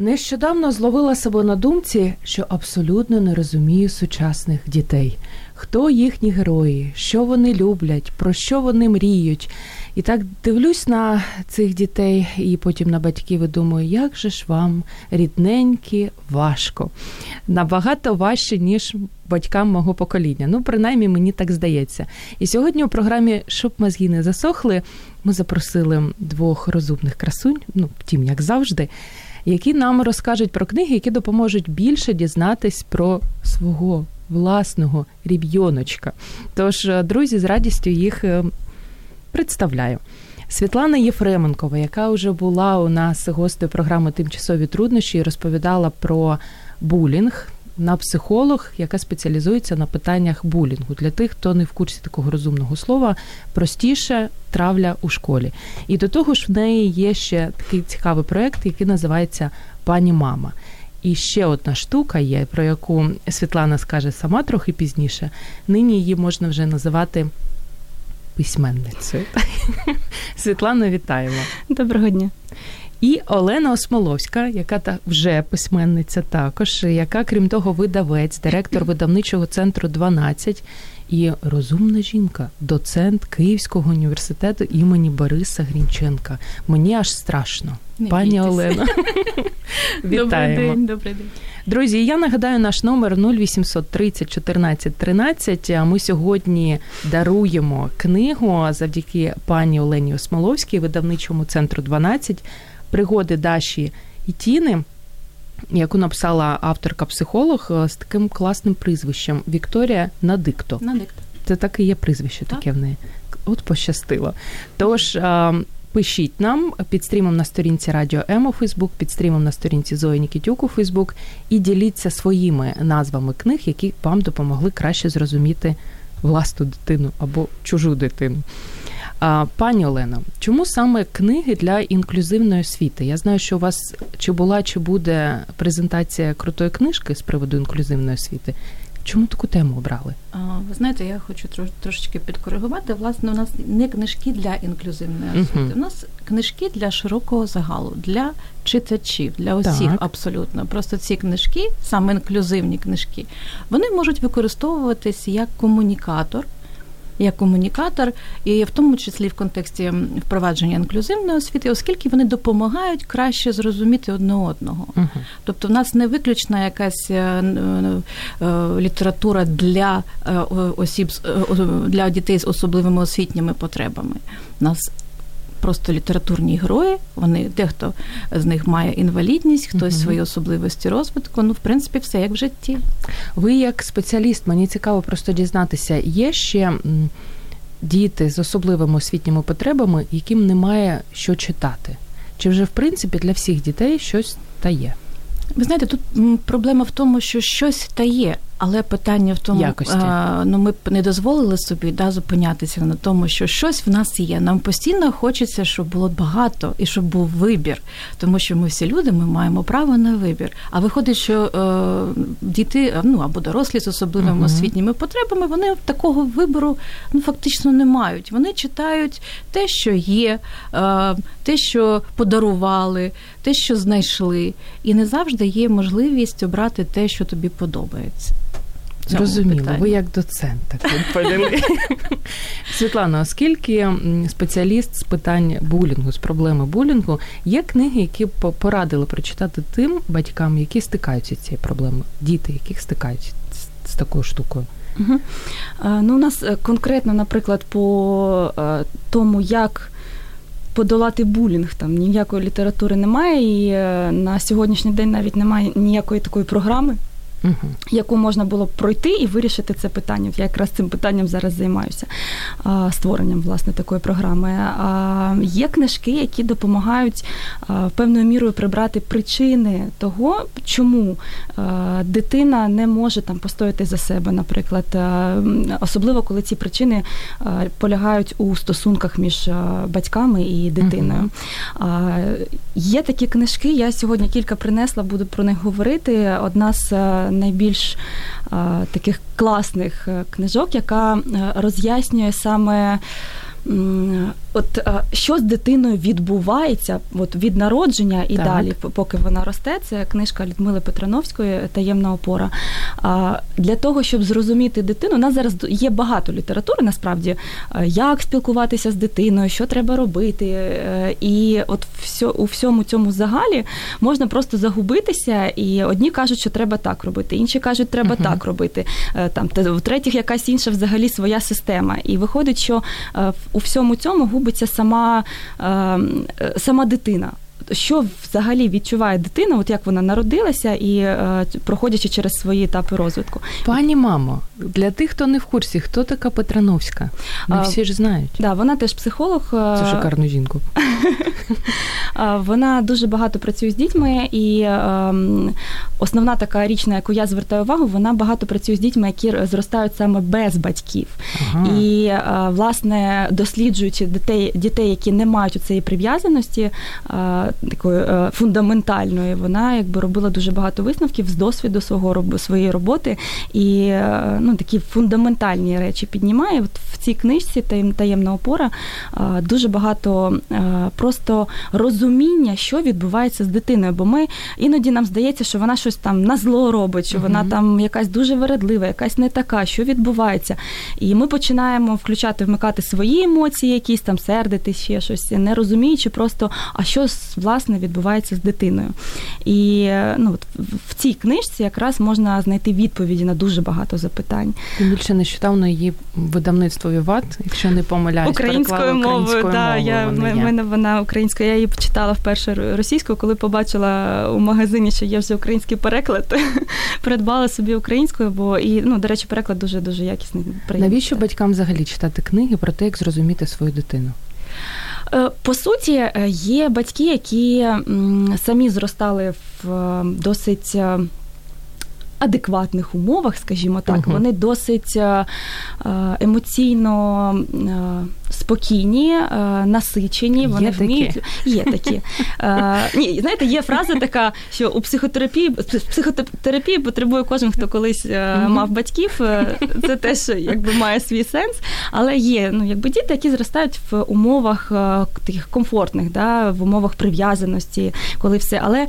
Нещодавно зловила себе на думці, що абсолютно не розумію сучасних дітей, хто їхні герої, що вони люблять, про що вони мріють. І так дивлюсь на цих дітей, і потім на батьків і думаю, як же ж вам рідненькі, важко. Набагато важче, ніж батькам мого покоління. Ну, принаймні, мені так здається. І сьогодні у програмі Щоб мозги не засохли, ми запросили двох розумних красунь, ну, втім, як завжди які нам розкажуть про книги, які допоможуть більше дізнатись про свого власного ріб'йоночка. Тож, е, друзі, з радістю їх е, представляю. Світлана Єфременкова, яка вже була у нас гостею програми Тимчасові труднощі, розповідала про булінг. На психолог, яка спеціалізується на питаннях булінгу для тих, хто не в курсі такого розумного слова, простіше травля у школі. І до того ж, в неї є ще такий цікавий проєкт, який називається Пані Мама. І ще одна штука є, про яку Світлана скаже сама трохи пізніше. Нині її можна вже називати письменницею. Світлана, вітаємо. Доброго дня. І Олена Осмоловська, яка та вже письменниця, також, яка, крім того, видавець, директор видавничого центру 12 і розумна жінка, доцент Київського університету імені Бориса Грінченка. Мені аж страшно. Не Пані бійтеся. Олена. Вітаємо. Добрий день, добрий день. Друзі, я нагадаю наш номер 0800 30 14 13. А ми сьогодні даруємо книгу завдяки пані Олені Осмоловській, видавничому центру 12 пригоди Даші і Тіни яку написала авторка-психолог е, з таким класним прізвищем Вікторія Надикто. Надикто. Це так і є прізвище так. таке в неї. От пощастило. Тож. Е, пишіть нам під стрімом на сторінці Радіо М у Фейсбук, під стрімом на сторінці Зої Нікітюк у Фейсбук і діліться своїми назвами книг, які вам допомогли краще зрозуміти власну дитину або чужу дитину. Пані Олено, чому саме книги для інклюзивної освіти? Я знаю, що у вас чи була, чи буде презентація крутої книжки з приводу інклюзивної освіти. Чому таку тему обрали? Ви знаєте, я хочу трошечки підкоригувати. Власне, у нас не книжки для інклюзивної освіти. Uh-huh. У нас книжки для широкого загалу, для читачів, для усіх так. абсолютно. Просто ці книжки, саме інклюзивні книжки, вони можуть використовуватись як комунікатор як комунікатор, і в тому числі в контексті впровадження інклюзивної освіти, оскільки вони допомагають краще зрозуміти одне одного. uh Тобто, в нас не виключна якась е, е, література для е, осіб для дітей з особливими освітніми потребами. У нас просто літературні герої. Вони дехто з них має інвалідність, хтось угу. свої особливості розвитку. Ну, в принципі, все як в житті. Ви як спеціаліст, мені цікаво просто дізнатися, є ще. Діти з особливими освітніми потребами, яким немає що читати, чи вже в принципі для всіх дітей щось та є? Ви знаєте, тут проблема в тому, що щось та є, але питання в тому, Якості. А, ну ми б не дозволили собі да, зупинятися на тому, що щось в нас є. Нам постійно хочеться, щоб було багато і щоб був вибір, тому що ми всі люди, ми маємо право на вибір. А виходить, що е, діти ну або дорослі з особливими uh-huh. освітніми потребами, вони такого вибору ну фактично не мають. Вони читають те, що є, е, те, що подарували, те, що знайшли, і не завжди є можливість обрати те, що тобі подобається. Зрозуміло, ви як доцент так відповіли. Світлана, оскільки спеціаліст з питань булінгу, з проблеми булінгу, є книги, які порадили прочитати тим батькам, які стикаються з цією проблемою, діти, яких стикаються з такою штукою. Угу. Ну, У нас е, конкретно, наприклад, по е, тому, як подолати булінг, там ніякої літератури немає, і е, на сьогоднішній день навіть немає ніякої такої програми угу. яку можна було б пройти і вирішити це питання. Я якраз цим питанням зараз займаюся створенням власне такої програми. Є книжки, які допомагають певною мірою прибрати причини того, чому дитина не може там постояти за себе, наприклад, особливо коли ці причини полягають у стосунках між батьками і дитиною. Є такі книжки. Я сьогодні кілька принесла, буду про них говорити. Одна з найбільш таких класних е, книжок, яка е, роз'яснює саме. От що з дитиною відбувається от від народження і так. далі, поки вона росте, це книжка Людмили Петрановської Таємна опора. Для того, щоб зрозуміти дитину, у нас зараз є багато літератури, насправді, як спілкуватися з дитиною, що треба робити. Е, і от все, у всьому цьому загалі можна просто загубитися, і одні кажуть, що треба так робити, інші кажуть, треба uh-huh. так робити. Е, там в третіх якась інша взагалі своя система. І виходить, що е, у всьому цьому губиться сама, ем, сама дитина що взагалі відчуває дитина, от як вона народилася і е, проходячи через свої етапи розвитку. Пані мамо, для тих, хто не в курсі, хто така Петрановська? Не а, всі ж знають. Да, вона теж психолог. Е, Це шикарну жінку. Вона дуже багато працює з дітьми, і е, основна така річ, на яку я звертаю увагу, вона багато працює з дітьми, які зростають саме без батьків. Ага. І е, власне досліджуючи дітей, дітей, які не мають у цієї прив'язаності, е, такої е, фундаментальної, вона якби робила дуже багато висновків з досвіду свого своєї роботи і е, ну такі фундаментальні речі піднімає. От в цій книжці таємна опора дуже багато просто розуміння, що відбувається з дитиною. Бо ми іноді нам здається, що вона щось там на зло робить, що вона там якась дуже вередлива, якась не така, що відбувається. І ми починаємо включати, вмикати свої емоції, якісь там сердити, ще щось, не розуміючи просто, а що власне відбувається з дитиною. І ну, от в цій книжці якраз можна знайти відповіді на дуже багато запитань. Тим більше нещодавно її видавництво Віват, якщо не помиляюсь, українською мовою. Да, я в мене вона українська. Я її почитала вперше російською, коли побачила у магазині, що є вже український переклад. Придбала собі українською, бо і ну, до речі, переклад дуже дуже якісний. Приємний. Навіщо батькам взагалі читати книги про те, як зрозуміти свою дитину? Е, по суті, е, є батьки, які самі зростали в е, досить адекватних умовах, скажімо так, uh-huh. вони досить е, е, емоційно е, спокійні, насичені. Вони є вміють такі. є такі. Ні, знаєте, є фраза така, що у психотерапії психотерапії потребує кожен, хто колись мав батьків. Це теж якби має свій сенс. Але є ну, якби діти, які зростають в умовах таких комфортних, да, в умовах прив'язаності, коли все. Але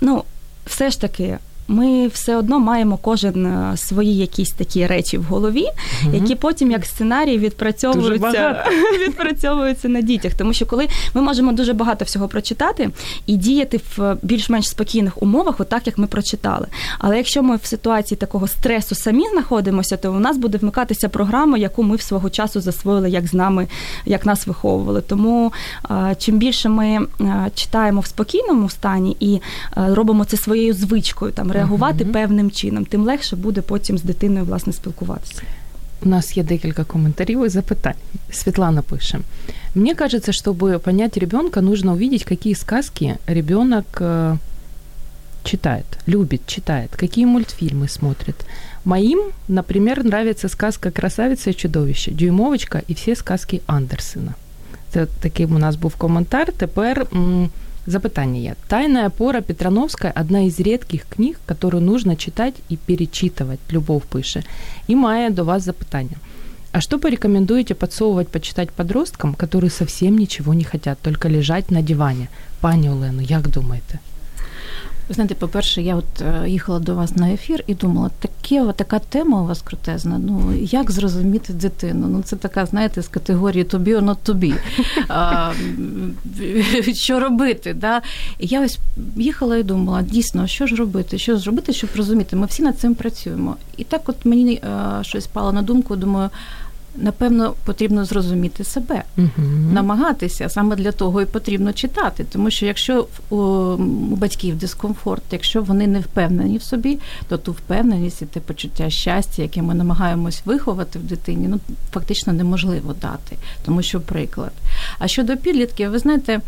ну, все ж таки ми все одно маємо кожен е, свої якісь такі речі в голові, угу. які потім як сценарій відпрацьовуються відпрацьовуються на дітях. Тому що коли ми можемо дуже багато всього прочитати і діяти в більш-менш спокійних умовах, отак як ми прочитали. Але якщо ми в ситуації такого стресу самі знаходимося, то у нас буде вмикатися програма, яку ми в свого часу засвоїли, як з нами, як нас виховували. Тому чим більше ми читаємо в спокійному стані і робимо це своєю звичкою, там реагувати угу. певним чином, тим легше буде потім з дитиною власне спілкуватися. У нас є декілька коментарів і запитань. Світлана пише. Мне кажется, чтобы понять ребенка, нужно увидеть, какие сказки ребенок э, читает, любит, читает, какие мультфильмы смотрит. Моим, например, нравится сказка «Красавица и чудовище», «Дюймовочка» и все сказки Андерсена. Це таким у нас був коментар. Тепер м- Запытание є. «Тайная опора Петрановская» – одна из редких книг, которую нужно читать и перечитывать, Любов пише. И має до вас запитання. А что порекомендуете подсовывать почитать подросткам, которые совсем ничего не хотят, только лежать на диване? Пані Олену, як думаєте? Знаєте, по-перше, я от е, їхала до вас на ефір і думала, таке, така тема у вас крутезна. Ну як зрозуміти дитину? Ну це така, знаєте, з категорії тобі not тобі. Що робити? Да? І я ось їхала і думала, дійсно, що ж робити? Що ж робити, щоб розуміти? Ми всі над цим працюємо. І так, от мені а, е, щось спало на думку, думаю. Напевно, потрібно зрозуміти себе, угу. намагатися саме для того і потрібно читати. Тому що якщо у батьків дискомфорт, якщо вони не впевнені в собі, то ту впевненість і те почуття щастя, яке ми намагаємось виховати в дитині, ну фактично неможливо дати, тому що приклад. А щодо підлітків, ви знаєте.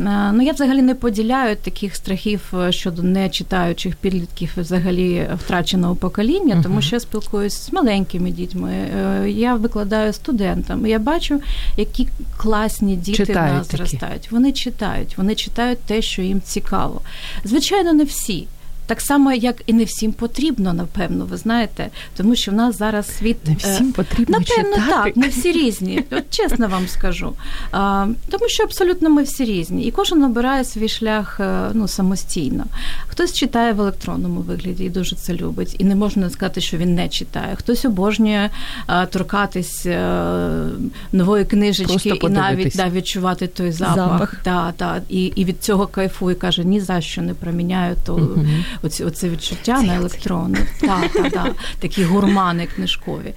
Е, ну я взагалі не поділяю таких страхів е, щодо нечитаючих підлітків взагалі втраченого покоління, uh-huh. тому що я спілкуюся з маленькими дітьми. Е, я викладаю студентам. Я бачу, які класні діти читають в нас зростають. Вони читають, вони читають те, що їм цікаво. Звичайно, не всі. Так само, як і не всім потрібно, напевно, ви знаєте, тому що в нас зараз світ не всім потрібно напевно читати. так. Ми всі різні. От чесно вам скажу. А, Тому що абсолютно ми всі різні, і кожен обирає свій шлях е, ну самостійно. Хтось читає в електронному вигляді і дуже це любить, і не можна сказати, що він не читає. Хтось обожнює а, торкатись а, е, нової книжечки і навіть да, відчувати той запах. запах. Да, да, і і від цього кайфує, каже, ні за що не проміняю то. Угу оці, оце відчуття на електронне, так, так, так, такі гурмани книжкові,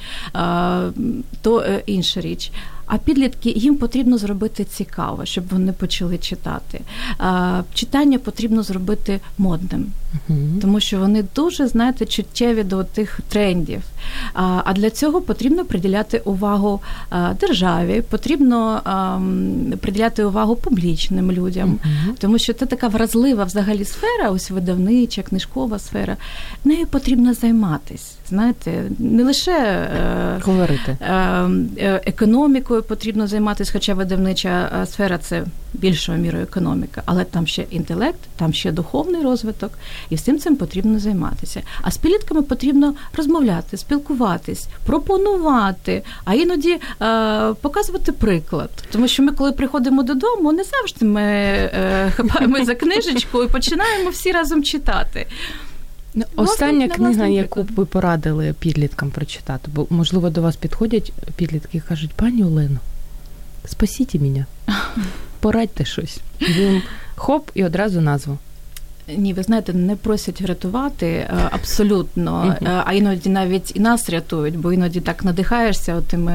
то е, інша річ. А підлітки їм потрібно зробити цікаво, щоб вони почали читати. Читання потрібно зробити модним, тому що вони дуже знаєте чуттєві до тих трендів. А для цього потрібно приділяти увагу державі, потрібно приділяти увагу публічним людям, тому що це така вразлива взагалі сфера, ось видавнича, книжкова сфера. Нею потрібно займатися. Знаєте, не лише е, говорити е, е, економікою потрібно займатися, хоча видавнича сфера це більшою мірою економіка, але там ще інтелект, там ще духовний розвиток, і всім цим потрібно займатися. А з підлітками потрібно розмовляти, спілкуватись, пропонувати, а іноді е, показувати приклад. Тому що ми, коли приходимо додому, не завжди ми е, хапаємо за книжечку і починаємо всі разом читати. Остання власне, книга, яку б ви порадили підліткам прочитати, бо можливо до вас підходять підлітки і кажуть, пані Олено, спасіть мене, порадьте щось. Хоп, і одразу назву. Ні, ви знаєте, не просять врятувати е, абсолютно, uh-huh. а іноді навіть і нас рятують, бо іноді так надихаєшся тим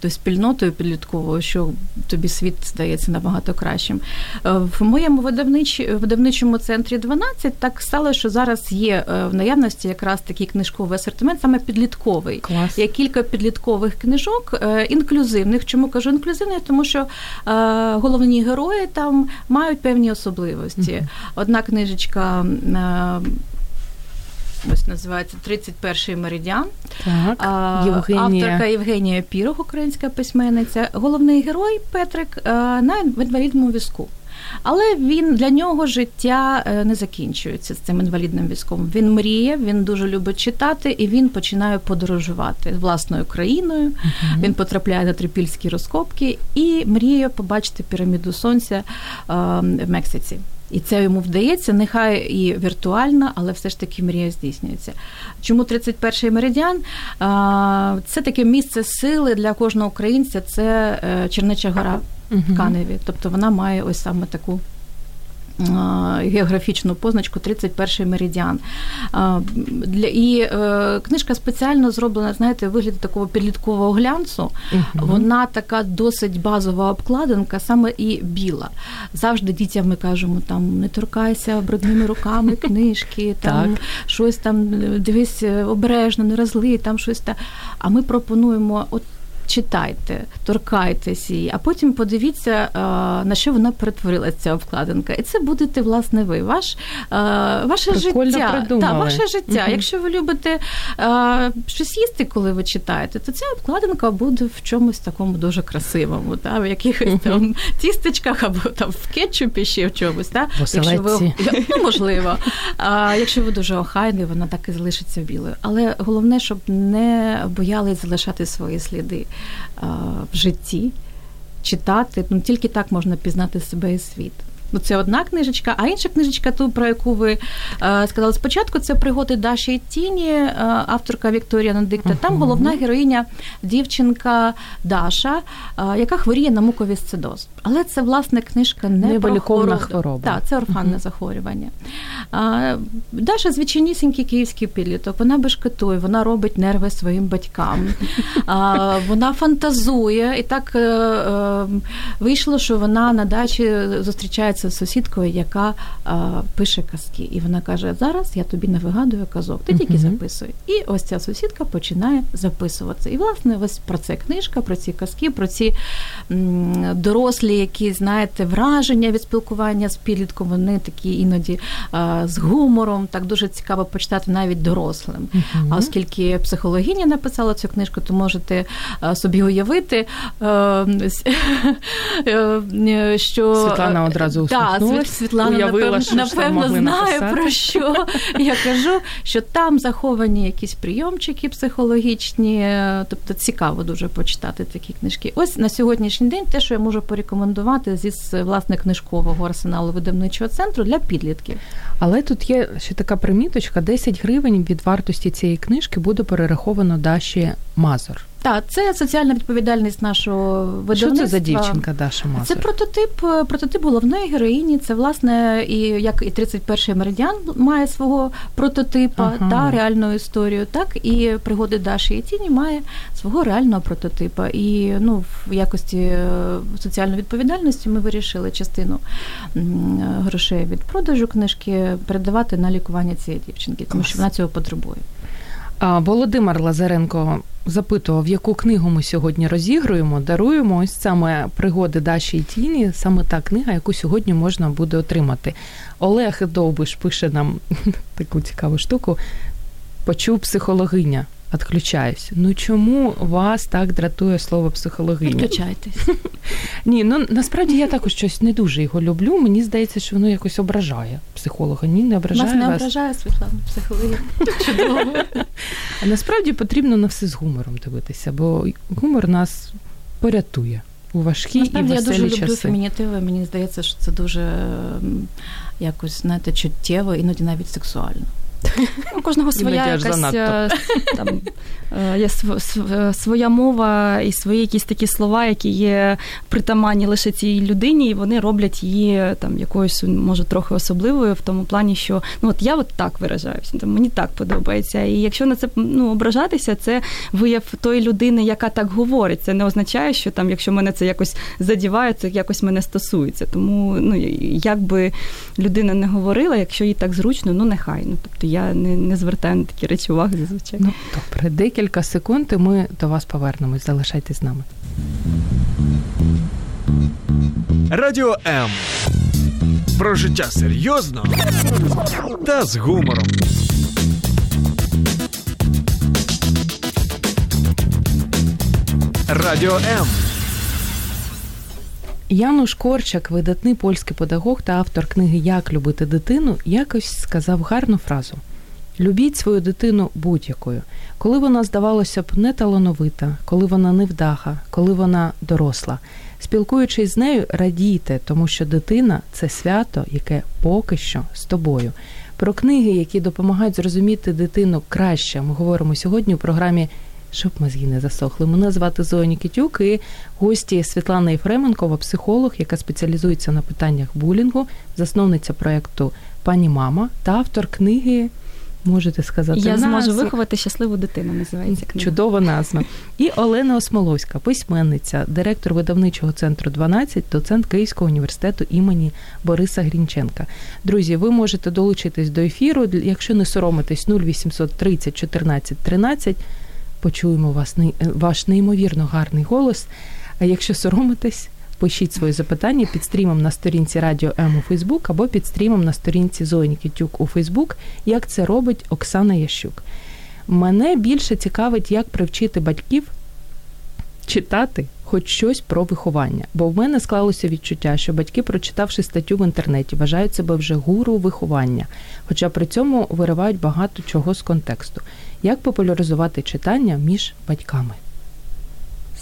тою спільнотою підлітковою, що тобі світ здається набагато кращим. В моєму видавнич, видавничому центрі 12 так стало, що зараз є в наявності якраз такий книжковий асортимент, саме підлітковий. Клас. Є кілька підліткових книжок, інклюзивних. Чому кажу інклюзивних? Тому що головні герої там мають певні особливості. Одна одна книжечка. Е, ось називається «31-й меридіан. Так, Євгенія. Авторка Євгенія Пірог, українська письменниця. Головний герой Петрик е, на інвалідному візку. Але він для нього життя е, не закінчується з цим інвалідним візком. Він мріє, він дуже любить читати, і він починає подорожувати власною країною. Uh-huh. Він потрапляє на трипільські розкопки і мріє побачити піраміду сонця в Мексиці. І це йому вдається, нехай і віртуально, але все ж таки мрія здійснюється. Чому 31-й меридіан? Це таке місце сили для кожного українця. Це Чернича Чернеча гора в Каневі. Тобто вона має ось саме таку географічну позначку 31-й меридіан. І е, книжка спеціально зроблена, знаєте, вигляд такого підліткового глянцу. Вона така досить базова обкладинка, саме і біла. Завжди дітям ми кажемо, там не торкайся брудними руками книжки, там щось там дивись обережно, не розли, там щось. Та. А ми пропонуємо от читайте, торкайтесь її, а потім подивіться, на що вона перетворилася ця обкладинка. І це будете, власне, ви. Ваш, Ваше Прикольно життя. Та, ваше життя. uh Якщо ви любите щось їсти, коли ви читаєте, то ця обкладинка буде в чомусь такому дуже красивому, та, в якихось там тістечках або там в кетчупі ще в чомусь. Та? Якщо ви, ну, можливо. А, Якщо ви дуже охайний, вона так і залишиться білою. Але головне, щоб не боялись залишати свої сліди в житті, читати. Ну, Тільки так можна пізнати себе і світ. Ну, це одна книжечка, а інша книжечка, ту, про яку ви е, сказали спочатку, це пригоди Даші і Тіні, е, авторка Вікторія Надикта. Uh-huh. Там головна героїня дівчинка Даша, е, яка хворіє на муковісцидоз. Але це, власне, книжка не, про хворобу. хвороба. Так, це орфанне uh-huh. захворювання. Даша звичайнісінький київський підліток, вона бешкетує, вона робить нерви своїм батькам, вона фантазує. І так е, е, вийшло, що вона на дачі зустрічається з сусідкою, яка пише казки. І вона каже: Зараз я тобі не вигадую казок, ти тільки записуй. І ось ця сусідка починає записуватися. І, власне, ось про це книжка, про ці казки, про ці дорослі, які, знаєте, враження від спілкування з підлітком, вони такі іноді з гумором. Так дуже цікаво почитати навіть дорослим. Uh-huh. А оскільки психологиня написала цю книжку, то можете собі уявити, що Світлана одразу да, Світлана уявила, напевно, напевно знає написати. про що я кажу, що там заховані якісь прийомчики психологічні, тобто цікаво дуже почитати такі книжки. Ось на сьогоднішній день те, що я можу порекомендувати зі власне книжкового арсеналу видавничого центру для підлітків. Але тут є ще така приміточка: 10 гривень від вартості цієї книжки буде перераховано Даші Мазур. Так, це соціальна відповідальність нашого видавництва. Що це за дівчинка Даша Мазур? Це прототип, прототип головної героїні. Це власне і як і 31-й меридіан має свого прототипа ага. та реальну історію, так і пригоди Даші і Тіні має свого реального прототипа. І ну в якості е, соціальної відповідальності ми вирішили частину грошей від продажу книжки передавати на лікування цієї дівчинки, тому що вона цього потребує. Володимир Лазаренко запитував, яку книгу ми сьогодні розігруємо, даруємо ось саме пригоди Даші і Тіні, саме та книга, яку сьогодні можна буде отримати. Олег Довбиш пише нам таку цікаву штуку. Почув психологиня. Отключаюсь. Ну чому вас так дратує слово психологиня? Відключайтесь. Ні, ну насправді я також щось не дуже його люблю. Мені здається, що воно якось ображає психолога. Ні, не ображає. Вас не вас. ображає Світлана, психологія. Чудово. А насправді потрібно на все з гумором дивитися, бо гумор нас порятує у важкі насправді, і веселі я дуже часи. люблю фемінітиви. Мені здається, що це дуже якось знаєте, чуттєво, іноді навіть сексуально. У кожного своя якась е, там, є е, своя мова і свої якісь такі слова, які є притаманні лише цій людині, і вони роблять її там якоюсь, може, трохи особливою в тому плані, що ну от я от так виражаюся, там мені так подобається. І якщо на це ну, ображатися, це вияв тої людини, яка так говорить. Це не означає, що там, якщо мене це якось задіває, це якось мене стосується. Тому ну як би людина не говорила, якщо їй так зручно, ну нехай. Ну тобто я не не звертаю на такі речі уваги зазвичай. Ну, Добре, декілька секунд, і ми до вас повернемось. Залишайтесь з нами. Радіо М. Про життя серйозно та з гумором. Радіо М. Януш Корчак, видатний польський педагог та автор книги Як любити дитину, якось сказав гарну фразу: Любіть свою дитину будь-якою, коли вона здавалося б неталановита, коли вона невдаха, коли вона доросла. Спілкуючись з нею, радійте, тому що дитина це свято, яке поки що з тобою. Про книги, які допомагають зрозуміти дитину краще, ми говоримо сьогодні у програмі щоб мозги не засохли. Мене звати Зоя Нікітюк і гості Світлана Єфременкова, психолог, яка спеціалізується на питаннях булінгу, засновниця проєкту Пані Мама та автор книги. Можете сказати, я зможу виховати щасливу дитину. Називається книга. чудова назва. І Олена Осмоловська, письменниця, директор видавничого центру 12, доцент Київського університету імені Бориса Грінченка. Друзі, ви можете долучитись до ефіру. Якщо не соромитесь 0800 30 14 13, почуємо вас ваш неймовірно гарний голос. А якщо соромитесь, пишіть свої запитання під стрімом на сторінці Радіо М у Фейсбук або під стрімом на сторінці Зої Нікітюк у Фейсбук, як це робить Оксана Ящук. Мене більше цікавить, як привчити батьків читати хоч щось про виховання. Бо в мене склалося відчуття, що батьки, прочитавши статтю в інтернеті, вважають себе вже гуру виховання, хоча при цьому виривають багато чого з контексту. Як популяризувати читання між батьками?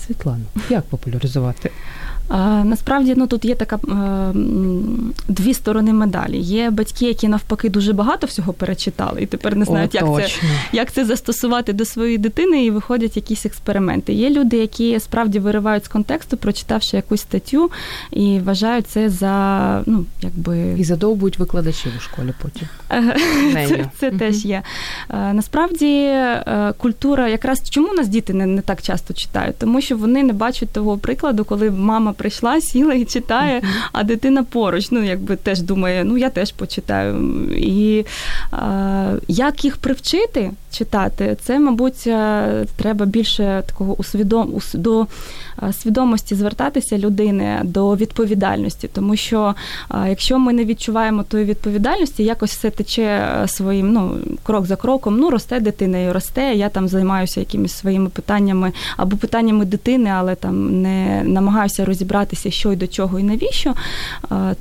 Світлана, як популяризувати? Насправді ну тут є така е, дві сторони медалі. Є батьки, які навпаки дуже багато всього перечитали, і тепер не знають, О, як це як це застосувати до своєї дитини, і виходять якісь експерименти. Є люди, які справді виривають з контексту, прочитавши якусь статтю, і вважають це за ну якби і задовбують викладачів у школі. Потім це, це теж є. Насправді е, культура, якраз чому у нас діти не, не так часто читають, тому що вони не бачать того прикладу, коли мама прийшла, сіла і читає, а дитина поруч. Ну, якби теж думає, ну я теж почитаю. І а, як їх привчити читати, це, мабуть, е, треба більше такого усвідом до е, свідомості звертатися людини до відповідальності, тому що якщо ми не відчуваємо тої відповідальності, якось все тече е, своїм ну, крок за кроком, ну росте дитина і росте. Я там займаюся якимись своїми питаннями або питаннями дитини, але там не намагаюся розібратися, що й до чого і навіщо.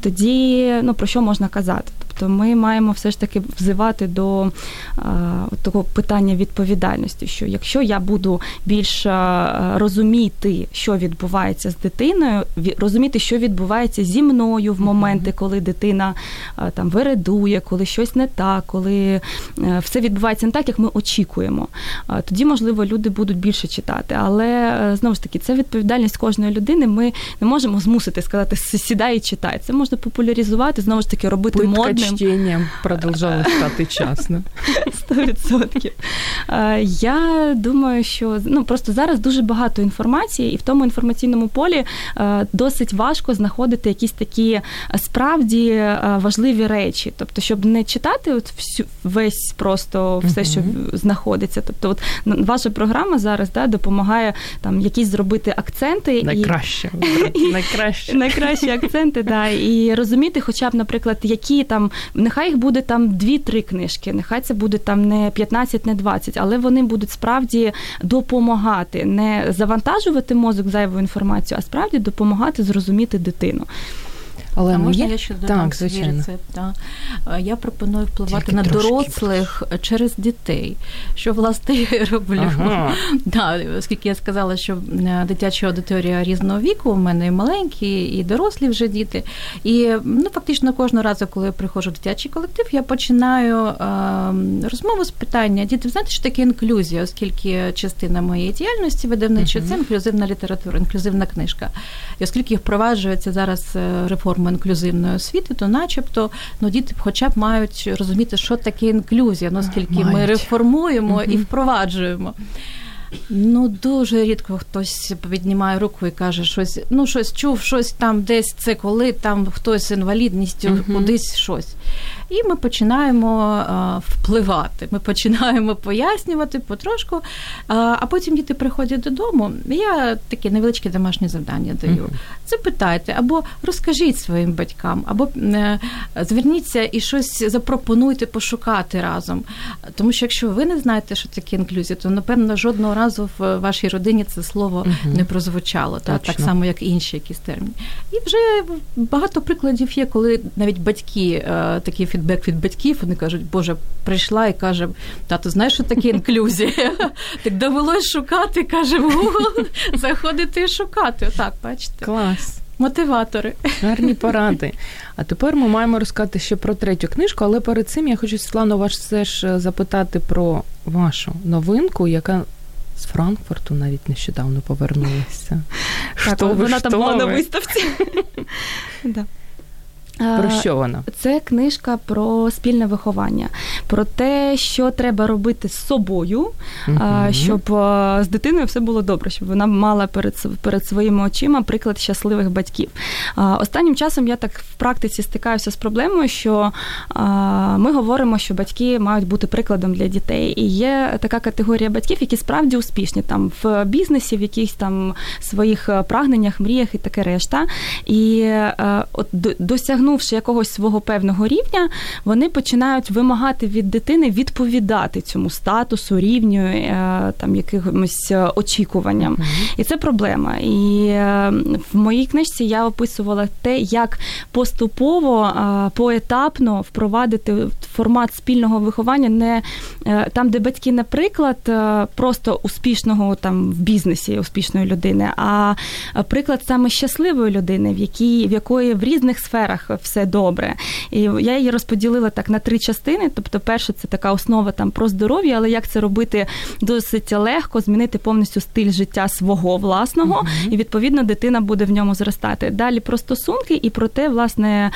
Тоді ну про що можна казати? Тобто ми маємо все ж таки взивати до такого питання відповідальності, що якщо я буду більш розуміти, що відбувається з дитиною, розуміти, що відбувається зі мною в моменти, коли дитина там виредує, коли щось не так, коли е, все відбувається не так, як ми очікуємо, тоді можливо люди будуть більше читати. Але е, знову ж таки, це відповідальність кожної людини. Ми не можемо змусити сказати сідай і читай. Це можна популяризувати, знову ж таки, робити Пытка модним. чтением продовжала стати часно. Сто відсотків. Я думаю, що ну просто зараз дуже багато інформації, і в тому інформаційному полі досить важко знаходити якісь такі справді важливі речі. Тобто, щоб не читати от всю весь просто все, що знаходиться. Тобто, от ваша програма зараз да, допомагає там якісь зробити акценти найкраще і найкраще найкращі акценти, да, і розуміти, хоча б, наприклад, які там нехай їх буде там дві-три книжки, нехай це буде там не 15, не 20, але вони будуть справді допомагати, не завантажувати мозок зайвою інформацією, а справді допомагати зрозуміти дитину. Але а можна я ще додам так, свій рецепт? Да. Я пропоную впливати Тільки на дорослих трошки. через дітей, що власне я роблю. Ага. Да, Оскільки я сказала, що дитяча аудиторія різного віку, у мене і маленькі, і дорослі вже діти. І ну, фактично кожного разу, коли я приходжу в дитячий колектив, я починаю е, розмову з питання: діти, знаєте, що таке інклюзія, оскільки частина моєї діяльності видавничої uh це інклюзивна література, інклюзивна книжка. І оскільки впроваджується зараз е, реформа форму інклюзивної освіти, то начебто ну, діти хоча б мають розуміти, що таке інклюзія, наскільки мають. ми реформуємо угу. і впроваджуємо. Ну, дуже рідко хтось піднімає руку і каже, щось, ну, щось чув, щось там десь це коли там хтось з інвалідністю, uh-huh. кудись щось. І ми починаємо а, впливати. Ми починаємо пояснювати потрошку, а, а потім діти приходять додому. Я таке невеличке домашнє завдання даю. Uh-huh. Запитайте, або розкажіть своїм батькам, або е, зверніться і щось запропонуйте пошукати разом. Тому що якщо ви не знаєте, що таке інклюзія, то напевно жодного разу в вашій родині це слово uh-huh. не прозвучало, та, так само, як інші якісь терміни. І вже багато прикладів є, коли навіть батьки е, такі фідбек від батьків, вони кажуть, Боже, прийшла і каже, тато, знаєш, що таке інклюзія? Так довелось шукати, каже, в Google, заходити і шукати. Отак, бачите. Клас. Мотиватори. Гарні поради. А тепер ми маємо розказати ще про третю книжку, але перед цим я хочу, Світлано, вас все ж запитати про вашу новинку, яка з Франкфурту навіть нещодавно повернулася. Так, Вона там була на виставці. Про що вона? Це книжка про спільне виховання, про те, що треба робити з собою, uh щоб з дитиною все було добре, щоб вона мала перед перед своїми очима приклад щасливих батьків. Останнім часом я так в практиці стикаюся з проблемою, що ми говоримо, що батьки мають бути прикладом для дітей. І є така категорія батьків, які справді успішні там в бізнесі, в якихось там своїх прагненнях, мріях і таке решта. І от досягнути досягнувши якогось свого певного рівня, вони починають вимагати від дитини відповідати цьому статусу, рівню, е, там якимось е, очікуванням. Mm-hmm. І це проблема. І в моїй книжці я описувала те, як поступово поетапно впровадити формат спільного виховання не там, де батьки, наприклад, просто успішного там в бізнесі успішної людини, а приклад саме щасливої людини, в якій в якої в різних сферах все добре. І я її розподілила так на три частини. Тобто, перше, це така основа там про здоров'я, але як це робити досить легко, змінити повністю стиль життя свого власного, uh-huh. і відповідно дитина буде в ньому зростати. Далі про стосунки і про те, власне,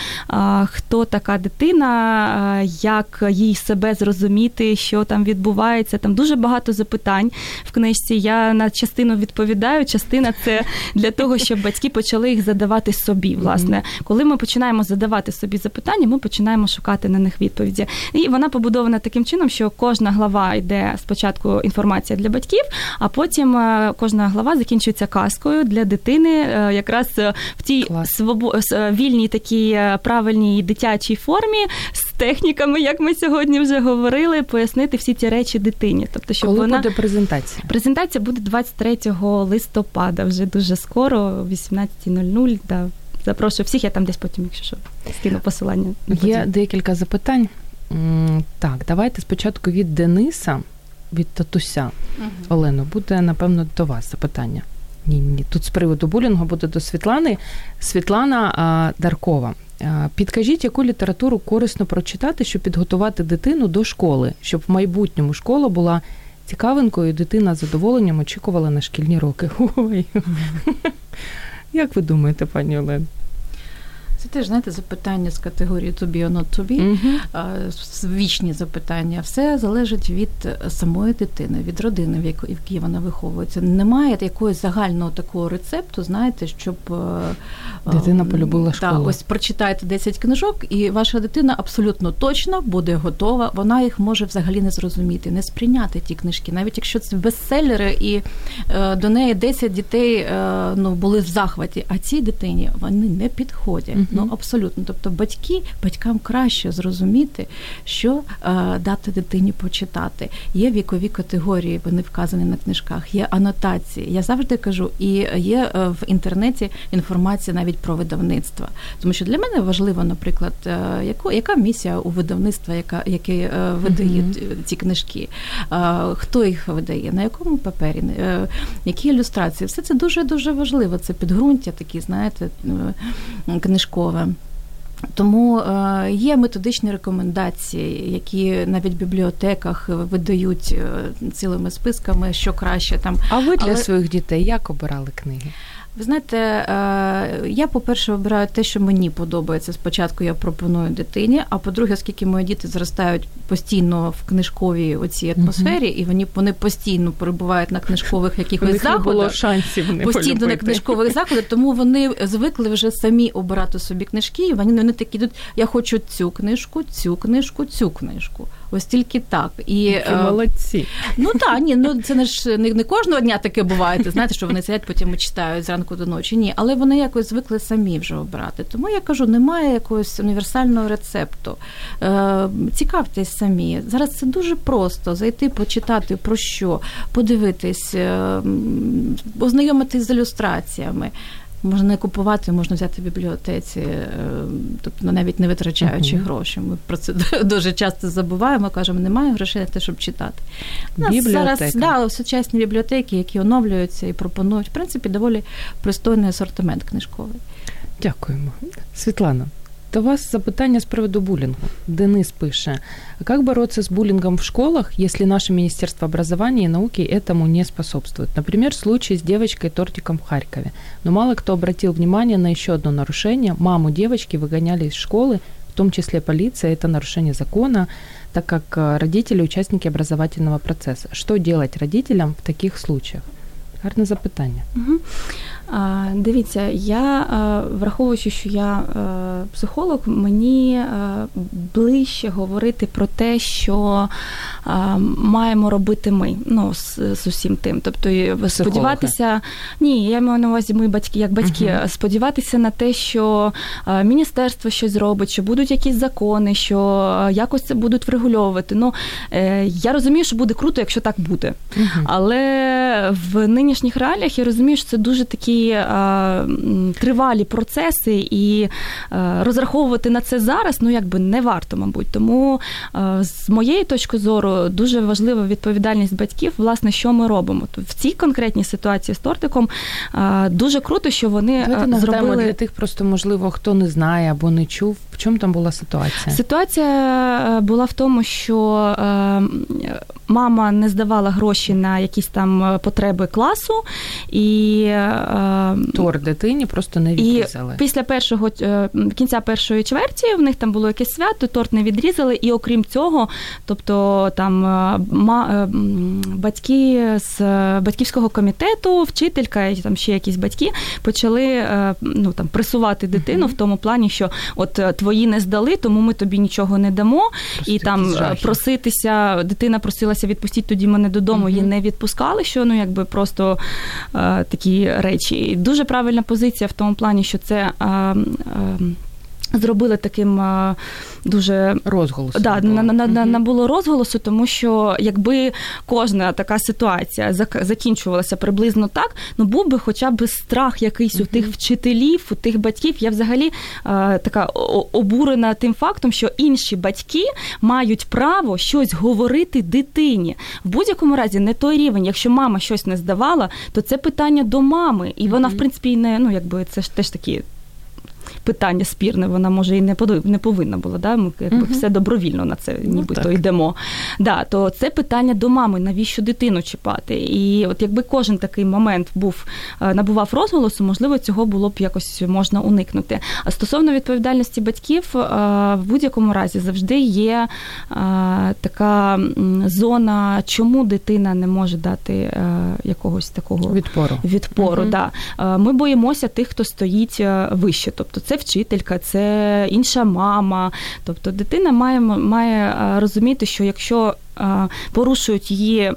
хто така дитина, як їй себе зрозуміти, що там відбувається. Там дуже багато запитань в книжці. Я на частину відповідаю, частина це для того, щоб батьки почали їх задавати собі. Власне, коли ми починаємо задавати собі запитання, ми починаємо шукати на них відповіді. І вона побудована таким чином, що кожна глава йде спочатку інформація для батьків, а потім е, кожна глава закінчується казкою для дитини, е, якраз е, в тій свобо... вільній такій правильній дитячій формі з техніками, як ми сьогодні вже говорили, пояснити всі ці речі дитині. Тобто, щоб Коли вона буде презентація? Презентація буде 23 листопада, вже дуже скоро, о 18.00. Да. Запрошую всіх, я там десь потім, якщо що, скину посилання. Є декілька запитань. Так, давайте спочатку від Дениса, від татуся. Угу. Олено, буде, напевно, до вас запитання. Ні, ні. Тут з приводу булінгу буде до Світлани. Світлана а, Даркова. А, підкажіть, яку літературу корисно прочитати, щоб підготувати дитину до школи, щоб в майбутньому школа була цікавинкою, і дитина з задоволенням очікувала на шкільні роки. Ой. Як ви думаєте, пані Олена? Це теж знаєте запитання з категорії to be or not to be, вічні запитання. Все залежить від самої дитини, від родини, в якій вона виховується. Немає якогось загального такого рецепту, знаєте, щоб е, дитина полюбила школу. Так, Ось прочитайте 10 книжок, і ваша дитина абсолютно точно буде готова. Вона їх може взагалі не зрозуміти, не сприйняти ті книжки, навіть якщо це бестселери, і е, до неї 10 дітей е, ну були в захваті. А цій дитині вони не підходять. Ну абсолютно. Тобто, батьки батькам краще зрозуміти, що е, дати дитині почитати. Є вікові категорії, вони вказані на книжках, є анотації. Я завжди кажу, і є е, в інтернеті інформація навіть про видавництва. Тому що для мене важливо, наприклад, е, яку яка місія у видавництва, яка яке е, видає mm-hmm. ці книжки, хто їх видає, на якому папері, які ілюстрації, все це дуже дуже важливо. Це підґрунтя, такі, знаєте, книжкові обов'язкове. Тому е, є методичні рекомендації, які навіть в бібліотеках видають е, цілими списками, що краще там. А ви для Але... своїх дітей як обирали книги? Ви знаєте, е, я, по-перше, обираю те, що мені подобається. Спочатку я пропоную дитині, а по-друге, оскільки мої діти зростають постійно в книжковій оцій атмосфері, і вони вони постійно перебувають на книжкових якихось заходах. Не було шансів не постійно полюбити. на книжкових заходах, тому вони звикли вже самі обирати собі книжки, і вони, вони такі йдуть, я хочу цю книжку, цю книжку, цю книжку. Ось тільки так. І Які е, молодці. Ну так, ні, ну це не ж не, не кожного дня таке буває. Ти знаєте, що вони сидять, потім читають зранку до ночі. Ні, але вони якось звикли самі вже обрати. Тому я кажу, немає якогось універсального рецепту. Е, Цікавтесь самі. Зараз це дуже просто зайти, почитати про що, подивитись, е, ознайомитись з ілюстраціями. Можна не купувати, можна взяти в бібліотеці, е, тобто навіть не витрачаючи uh-huh. гроші. Ми про це дуже часто забуваємо, кажемо, немає грошей на те, щоб читати. У нас зараз да, сучасні бібліотеки, які оновлюються і пропонують, в принципі, доволі пристойний асортимент книжковий. Дякуємо. Світлана, до вас запитання з приводу булінгу. Денис пише, как бороться с буллингом в школах, если наше Министерство образования и науки этому не способствует? Например, случай с девочкой-тортиком в Харькове. Но мало кто обратил внимание на еще одно нарушение. Маму девочки выгоняли из школы, в том числе полиция. Это нарушение закона, так как э, родители – участники образовательного процесса. Что делать родителям в таких случаях? Гарне запитання. Угу. Дивіться, я враховуючи, що я психолог, мені ближче говорити про те, що маємо робити ми ну, з, з усім тим. Тобто сподіватися, ні, я маю на увазі ми батьки, як батьки, uh сподіватися на те, що міністерство щось зробить, що будуть якісь закони, що якось це будуть врегульовувати. Ну е, я розумію, що буде круто, якщо так буде. uh Але в нинішніх реаліях я розумію, що це дуже такі а, тривалі процеси, і а, розраховувати на це зараз ну якби не варто, мабуть. Тому а, з моєї точки зору дуже важлива відповідальність батьків, власне, що ми робимо. В цій конкретній ситуації з тортиком дуже круто, що вони Давайте зробили для тих, просто можливо, хто не знає або не чув. В чому там була ситуація? Ситуація була в тому, що мама не здавала гроші на якісь там потреби класу, і е, тор дитині просто не відрізали. І Після першого е, кінця першої чверті в них там було якесь свято, торт не відрізали, і окрім цього, тобто там е, ма, батьки з батьківського комітету, вчителька і там ще якісь батьки почали ну там пресувати дитину mm-hmm. в тому плані, що от твої не здали, тому ми тобі нічого не дамо. Просто і там проситися, дитина просилася відпустіть тоді мене додому, mm-hmm. її не відпускали, що ну якби просто е, такі речі. Дуже правильна позиція в тому плані, що це. Е, е, Зробили таким дуже розголосом. Да. На, на, на, було розголосу, тому що якби кожна така ситуація закінчувалася приблизно так, ну був би хоча б страх якийсь uh-huh. у тих вчителів, у тих батьків. Я взагалі а, така обурена тим фактом, що інші батьки мають право щось говорити дитині. В будь-якому разі не той рівень. Якщо мама щось не здавала, то це питання до мами, і вона, uh-huh. в принципі, не ну якби це ж теж такі питання спірне, вона може і не не повинна була. Да? Ми якби uh все добровільно на це ну, нібито ну, йдемо. Да, То це питання до мами, навіщо дитину чіпати? І от якби кожен такий момент був е, набував розголосу, можливо, цього було б якось можна уникнути. А стосовно відповідальності батьків, е, в будь-якому разі завжди є е, така зона, чому дитина не може дати якогось такого відпору. відпору. uh Да. Ми боїмося тих, хто стоїть вище. Тобто це вчителька, це інша мама. Тобто дитина має, має розуміти, що якщо порушують її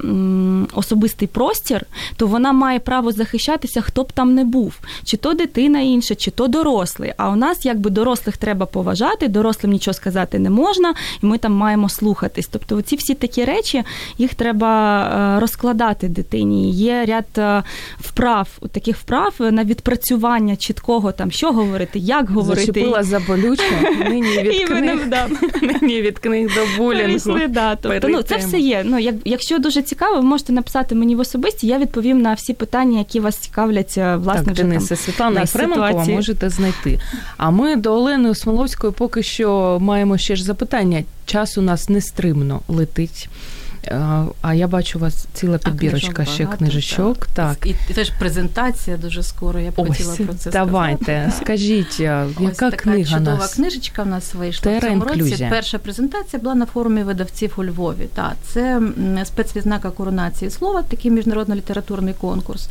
особистий простір, то вона має право захищатися, хто б там не був, чи то дитина інша, чи то дорослий. А у нас якби дорослих треба поважати, дорослим нічого сказати не можна, і ми там маємо слухатись. Тобто, ці всі такі речі їх треба розкладати дитині. Є ряд вправ, таких вправ на відпрацювання чіткого там, що говорити, як говорити. Зачепила за болюче, нині від книг, нині від книг до булінгу. Тобто, ну, це все є. Ну, як, якщо дуже цікаво, ви можете написати мені в особисті, я відповім на всі питання, які вас цікавлять, е, власне, так, вже Дениса, там, Світлана Єфременкова можете знайти. А ми до Олени Смоловської поки що маємо ще ж запитання. Час у нас нестримно летить. А я бачу у вас ціла підбірочка ще багато, книжечок. Так. так. І, теж презентація дуже скоро. Я б Ось, хотіла про це давайте. сказати. Скажіть, яка Ось така книга чудова нас? книжечка в нас вийшла в цьому році. Перша презентація була на форумі видавців у Львові. Так, це спецвідзнака коронації слова, такий міжнародно-літературний конкурс.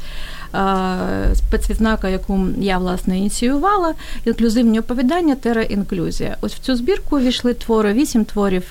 Спецвідзнака, яку я власне ініціювала, інклюзивні оповідання, тера інклюзія. Ось в цю збірку війшли твори, вісім творів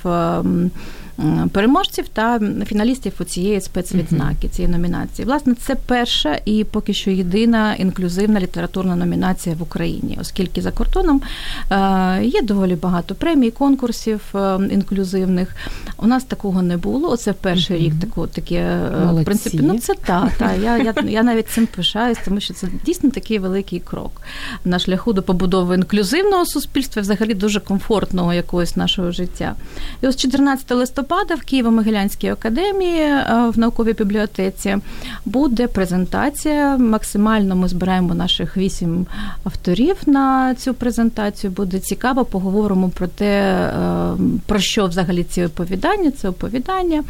переможців та фіналістів у цієї спецвідзнаки, цієї номінації. Власне, це перша і поки що єдина інклюзивна літературна номінація в Україні, оскільки за кордоном е, є доволі багато премій, конкурсів е, інклюзивних. У нас такого не було. Оце перший mm-hmm. рік тако, таке е, в принципі. Ну це та, та. Я, я я навіть цим пишаюсь, тому що це дійсно такий великий крок на шляху до побудови інклюзивного суспільства, взагалі дуже комфортного якогось нашого життя. І ось 14 листопада листопада в Києво-Могилянській академії е, в науковій бібліотеці буде презентація. Максимально ми збираємо наших вісім авторів на цю презентацію. Буде цікаво, поговоримо про те, е, про що взагалі ці оповідання. Це оповідання.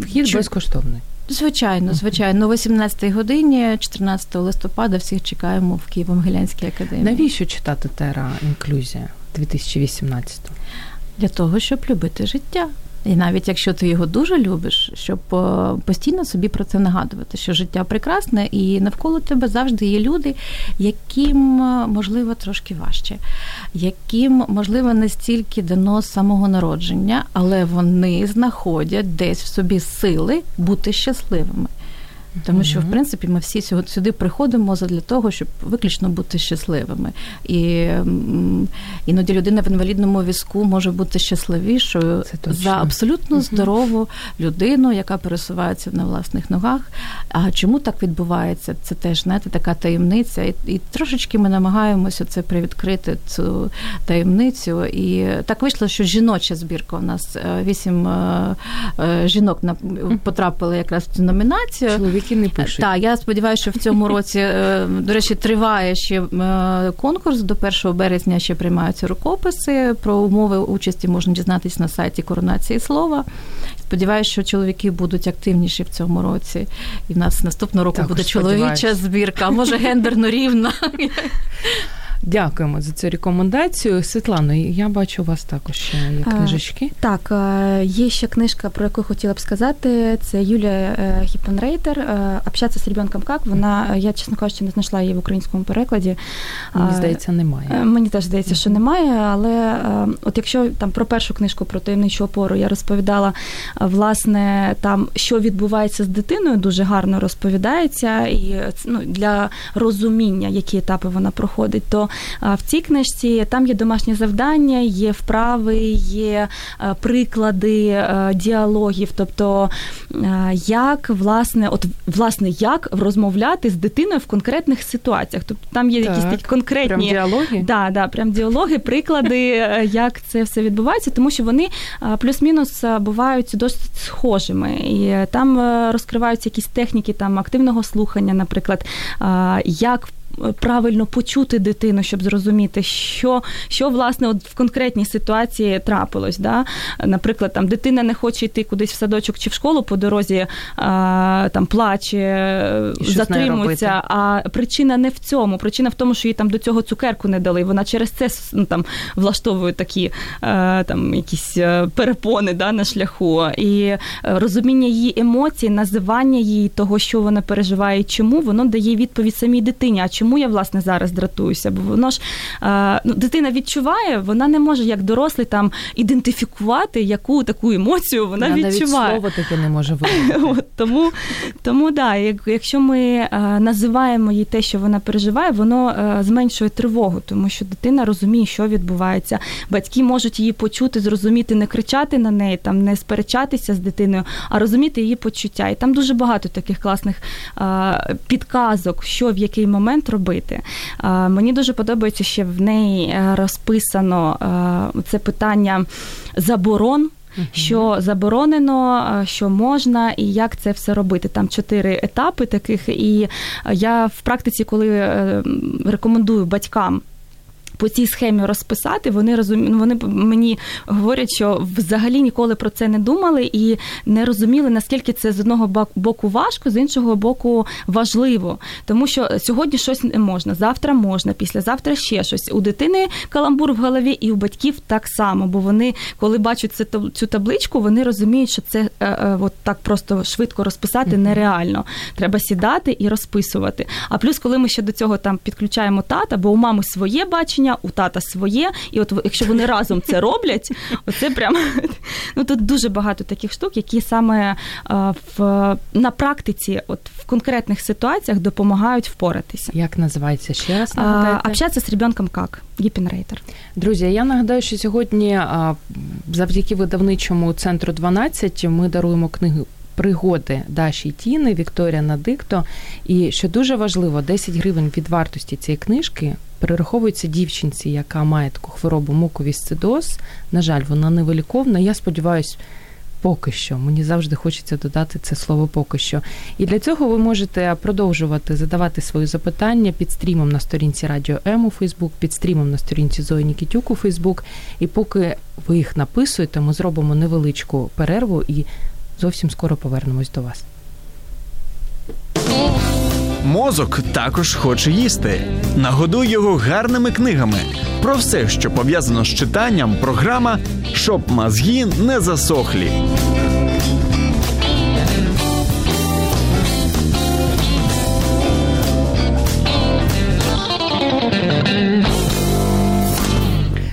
Вхід безкоштовний. Звичайно, звичайно, о 18-й годині, 14 листопада, всіх чекаємо в Києво-Могилянській академії. Навіщо читати тера інклюзія 2018? Для того, щоб любити життя. І навіть якщо ти його дуже любиш, щоб е, постійно собі про це нагадувати, що життя прекрасне, і навколо тебе завжди є люди, яким е, можливо трошки важче, яким можливо не стільки дано самого народження, але вони знаходять десь в собі сили бути щасливими. Тому що, в принципі, ми всі сюди приходимо для того, щоб виключно бути щасливими. І іноді людина в інвалідному візку може бути щасливішою за абсолютно здорову людину, яка пересувається на власних ногах. А чому так відбувається? Це теж знаєте, така таємниця. І, і трошечки ми намагаємося це привідкрити цю таємницю. І так вийшло, що жіноча збірка у нас е, вісім е, е, жінок потрапили якраз в цю номінацію чоловіки не пишуть. Так, я сподіваюся, що в цьому році, е, до речі, триває ще е, конкурс. До 1 березня ще приймаються рукописи. Про умови участі можна дізнатися на сайті Коронації слова. Сподіваюся, що чоловіки будуть активніші в цьому році. І в нас наступного року Також буде чоловіча збірка, може гендерно рівна. Дякуємо за цю рекомендацію. Світлано, я бачу у вас також ще є книжечки. Так, є ще книжка, про яку хотіла б сказати. Це Юлія е, Гіппенрейтер «Общатися з ребенком як». Вона, я, чесно кажучи, не знайшла її в українському перекладі. Мені здається, немає. Е, мені теж здається, що немає. Але е, от якщо там про першу книжку про таємничу опору я розповідала, власне, там що відбувається з дитиною, дуже гарно розповідається, і ну, для розуміння, які етапи вона проходить, то в цій книжці там є домашні завдання, є вправи, є приклади діалогів. Тобто, як власне, от власне, як розмовляти з дитиною в конкретних ситуаціях. Тобто там є так, якісь такі конкретні прям діалоги, да, да, прям діалоги, приклади, як це все відбувається, тому що вони плюс-мінус бувають досить схожими. І там розкриваються якісь техніки там активного слухання, наприклад, як правильно почути дитину, щоб зрозуміти, що що власне от в конкретній ситуації трапилось. Да? Наприклад, там дитина не хоче йти кудись в садочок чи в школу по дорозі, а, там плаче, затримується. А причина не в цьому. Причина в тому, що їй там до цього цукерку не дали. Вона через це ну, там влаштовує такі а, там якісь е, перепони да, на шляху. І е, розуміння її емоцій, називання її того, що вона переживає, чому воно дає відповідь самій дитині. А чому? Чому я власне зараз дратуюся? Бо воно ж ну, дитина відчуває, вона не може як дорослий там ідентифікувати, яку таку емоцію вона я відчуває. Навіть слово таке не може От, Тому тому да, якщо ми називаємо їй те, що вона переживає, воно зменшує тривогу, тому що дитина розуміє, що відбувається. Батьки можуть її почути, зрозуміти, не кричати на неї, там не сперечатися з дитиною, а розуміти її почуття. І там дуже багато таких класних підказок, що в який момент робити. Мені дуже подобається, що в неї е, розписано е, це питання заборон. Що заборонено, е, що можна, і як це все робити. Там чотири етапи таких. І я в практиці, коли рекомендую батькам по цій схемі розписати, вони розумі... Ну, вони мені говорять, що взагалі ніколи про це не думали і не розуміли, наскільки це з одного боку важко, з іншого боку важливо. Тому що сьогодні щось не можна, завтра можна, післязавтра ще щось. У дитини каламбур в голові, і у батьків так само, бо вони, коли бачать цю цю табличку, вони розуміють, що це е, е, от так просто швидко розписати нереально. Треба сідати і розписувати. А плюс, коли ми ще до цього там підключаємо тата, бо у мами своє бачення бачення, у тата своє. І от якщо вони разом це роблять, оце прям ну тут дуже багато таких штук, які саме в на практиці, от в конкретних ситуаціях допомагають впоратися. Як називається ще раз? Общаться с ребенком как Гиппенрейтер. Друзі, я нагадаю, що сьогодні завдяки видавничому центру 12 ми даруємо книгу пригоди Даші Тіни, Вікторія Надикто. І що дуже важливо, 10 гривень від вартості цієї книжки перераховується дівчинці, яка має таку хворобу муковісцидоз. На жаль, вона невиліковна. Я сподіваюся. Поки що, мені завжди хочеться додати це слово поки що. І для цього ви можете продовжувати задавати свої запитання під стрімом на сторінці Радіо М у Фейсбук, під стрімом на сторінці Зої Нікітюк у Фейсбук. І поки ви їх написуєте, ми зробимо невеличку перерву і зовсім скоро повернемось до вас. Мозок також хоче їсти. Нагодуй його гарними книгами. Про все, що пов'язано з читанням, програма щоб мозги не засохлі.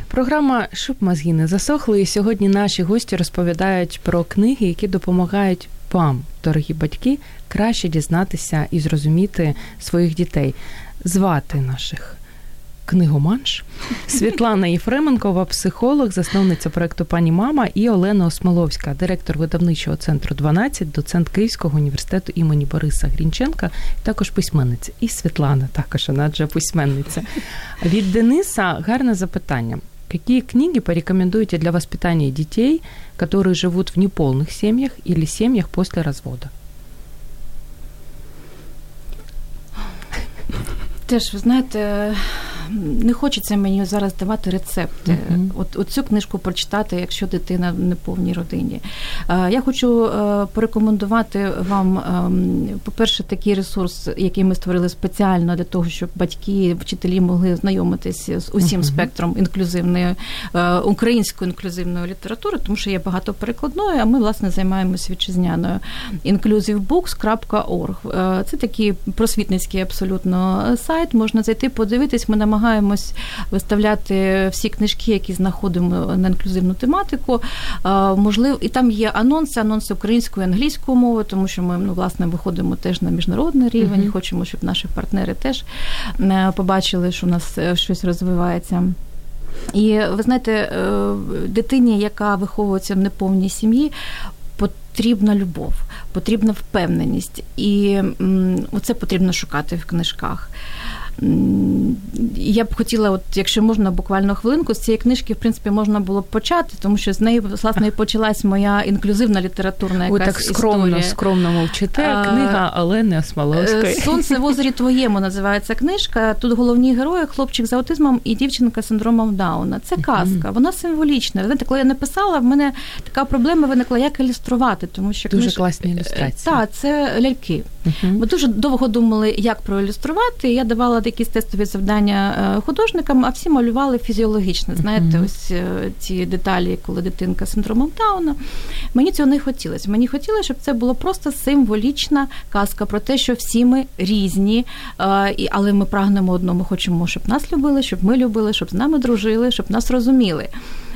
Програма Щоб мозги не засохли. І сьогодні наші гості розповідають про книги, які допомагають вам, дорогі батьки, краще дізнатися і зрозуміти своїх дітей, звати наших книгоманш Світлана Єфременкова, психолог, засновниця проекту Пані Мама і Олена Осмоловська, директор видавничого центру 12, доцент Київського університету імені Бориса Грінченка, також письменниця. І Світлана також вона вже письменниця. Від Дениса гарне запитання. Какие книги порекомендуете для воспитания детей, которые живут в неполных семьях или семьях после развода? Теж, ви знаєте, не хочеться мені зараз давати рецепти. Uh-huh. От, цю книжку прочитати, якщо дитина в неповній родині. Я хочу е, порекомендувати вам, ем, по-перше, такий ресурс, який ми створили спеціально для того, щоб батьки, вчителі могли знайомитися з усім uh-huh. спектром інклюзивної е, української інклюзивної літератури, тому що є багато перекладної, а ми власне займаємося вітчизняною inclusivebooks.org. Е, це такий просвітницький абсолютно сайт. Можна зайти, подивитись. Ми намагаємося намагаємось виставляти всі книжки, які знаходимо на інклюзивну тематику. Можливо, і там є анонси, анонси українською і англійською мовою, тому що ми ну, власне виходимо теж на міжнародний рівень. Uh-huh. Хочемо, щоб наші партнери теж е, побачили, що у нас е, щось розвивається. І ви знаєте, е, дитині, яка виховується в неповній сім'ї, потрібна любов, потрібна впевненість, і це потрібно шукати в книжках. Я б хотіла, от якщо можна, буквально хвилинку з цієї книжки, в принципі, можна було б почати, тому що з неї власне і почалась моя інклюзивна літературна якась Ви так скромно, історія. скромно мовчите. Книга Олени Осмоловської. Е, Сонце в озері твоєму називається книжка. Тут головні герої хлопчик з аутизмом і дівчинка з синдромом Дауна. Це казка, вона символічна. Знаєте, коли я написала, в мене така проблема виникла, як ілюструвати, тому що дуже книж... класні ілюстрації. Так, це ляльки. Ми дуже довго думали, як проілюструвати. Я давала якісь тестові завдання е, художникам, а всі малювали фізіологічно. Знаєте, mm-hmm. ось е, ці деталі, коли дитинка з синдромом Дауна. Мені цього не хотілося. Мені хотілося, щоб це було просто символічна казка про те, що всі ми різні, е, але ми прагнемо одному, хочемо, щоб нас любили, щоб ми любили, щоб з нами дружили, щоб нас розуміли.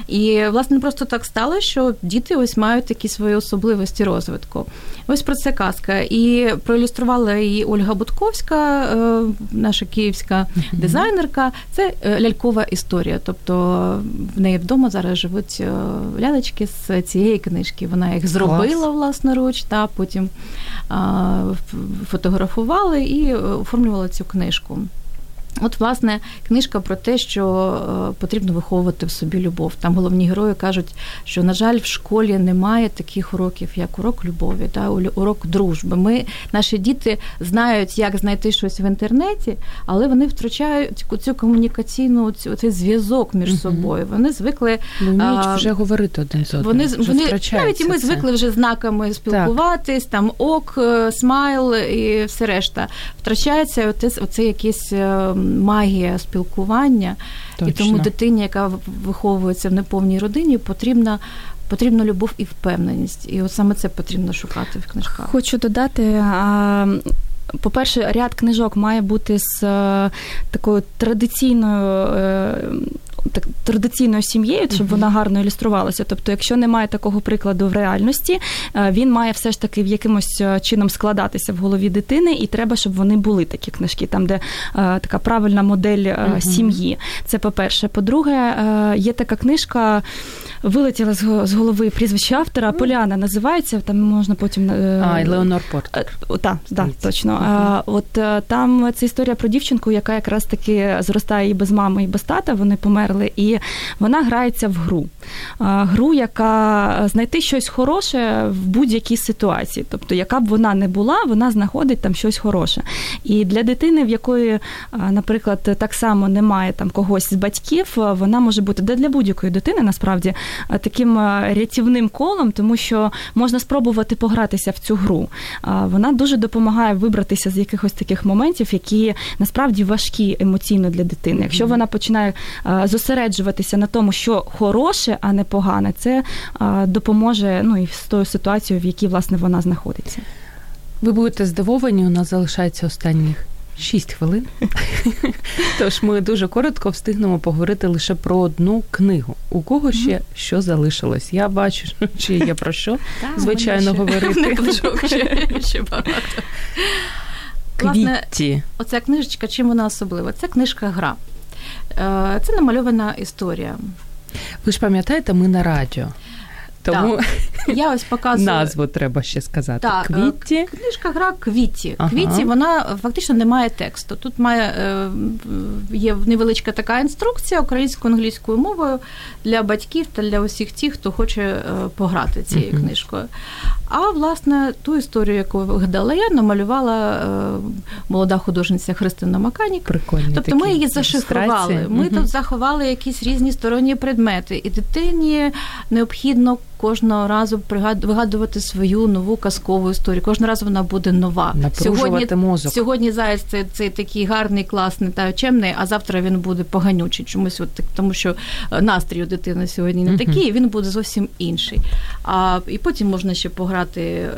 І власне просто так стало, що діти ось мають такі свої особливості розвитку. Ось про це казка. І проілюструвала її Ольга Будковська, е, наша київська дизайнерка. Це е, лялькова історія. Тобто в неї вдома зараз живуть е, лялечки з цієї книжки. Вона їх зробила власноруч, та потім фотографували і оформлювала цю книжку. От, власне, книжка про те, що е, потрібно виховувати в собі любов. Там головні герої кажуть, що, на жаль, в школі немає таких уроків, як урок любові, та урок дружби. Ми, Наші діти знають, як знайти щось в інтернеті, але вони втрачають цю комунікаційну цю цей зв'язок між угу. собою. Вони звикли вміють а, вже говорити один з одним. Вони вони навіть і ми це. звикли вже знаками спілкуватись, так. там ок, е, смайл і все решта. Втрачається оце, оце якийсь е, магія спілкування, Точно. і тому дитині, яка виховується в неповній родині, потрібна. Потрібна любов і впевненість, і от саме це потрібно шукати в книжках. Хочу додати. По-перше, ряд книжок має бути з е, такою традиційною е, так традиційною сім'єю, щоб вона гарно ілюструвалася. Тобто, якщо немає такого прикладу в реальності, е, він має все ж таки в якимось е, чином складатися в голові дитини, і треба, щоб вони були такі книжки, там де е, така правильна модель сім'ї. Це по-перше. По-друге, є така книжка. Вилетіла з голови прізвище автора. Поляна називається. Там можна потім А, Леонор Портер. Так, так, точно. Uh-huh. От там це історія про дівчинку, яка якраз таки зростає і без мами, і без тата. Вони померли померли, і вона грається в гру. Гру, яка знайти щось хороше в будь-якій ситуації. Тобто, яка б вона не була, вона знаходить там щось хороше. І для дитини, в якої, наприклад, так само немає там когось з батьків, вона може бути де для будь-якої дитини, насправді таким рятівним колом, тому що можна спробувати погратися в цю гру. Вона дуже допомагає вибратися з якихось таких моментів, які насправді важкі емоційно для дитини. Якщо вона починає зосереджуватися на тому, що хороше, а не погане, це допоможе ну і з тою ситуацією, в якій власне вона знаходиться. Ви будете здивовані, у нас залишається останніх 6 хвилин. Тож ми дуже коротко встигнемо поговорити лише про одну книгу. У кого ще що залишилось? Я бачу, чи є про що звичайно говорити. ще багато. Квітті. Оця книжечка, чим вона особлива? Це книжка гра. Е, це намальована історія. Ви ж пам'ятаєте, ми на радіо. Тому так. я ось показую назву треба ще сказати. Так, Квітті. Книжка гра квітті. Ага. Квітті вона фактично не має тексту. Тут має е, є невеличка така інструкція українською англійською мовою для батьків та для усіх тих, хто хоче е, пограти цією uh книжкою. А власне ту історію, яку вигадала я, намалювала е, молода художниця Христина Маканік. Прикольні Тобто ми її зашифрували. Ми uh тут заховали якісь різні сторонні предмети, і дитині необхідно кожного разу вигадувати свою нову казкову історію. Кожного разу вона буде нова. Сьогодні мозок. сьогодні заяць це, це такий гарний, класний та чемний, а завтра він буде поганючий. Чомусь от тому, що е, настрій у дитини сьогодні не такий, він буде зовсім інший. А і потім можна ще пограти. Е,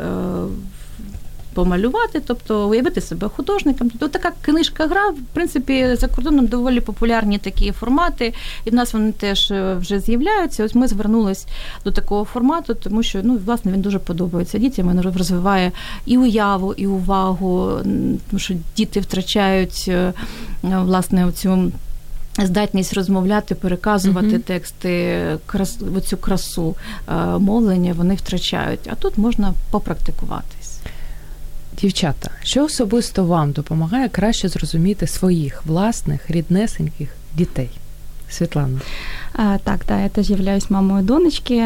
помалювати, тобто уявити себе художником. Тобто така книжка гра, в принципі, за кордоном доволі популярні такі формати, і в нас вони теж е, вже з'являються. Ось ми звернулись до такого формату, тому що ну, власне він дуже подобається дітям. Він розвиває і уяву, і увагу, тому що діти втрачають е, власне цю. Здатність розмовляти, переказувати uh-huh. тексти, крас, оцю красу е, мовлення вони втрачають. А тут можна попрактикуватись. Дівчата, що особисто вам допомагає краще зрозуміти своїх власних ріднесеньких дітей? Світлана. Так, так, я теж являюсь мамою донечки.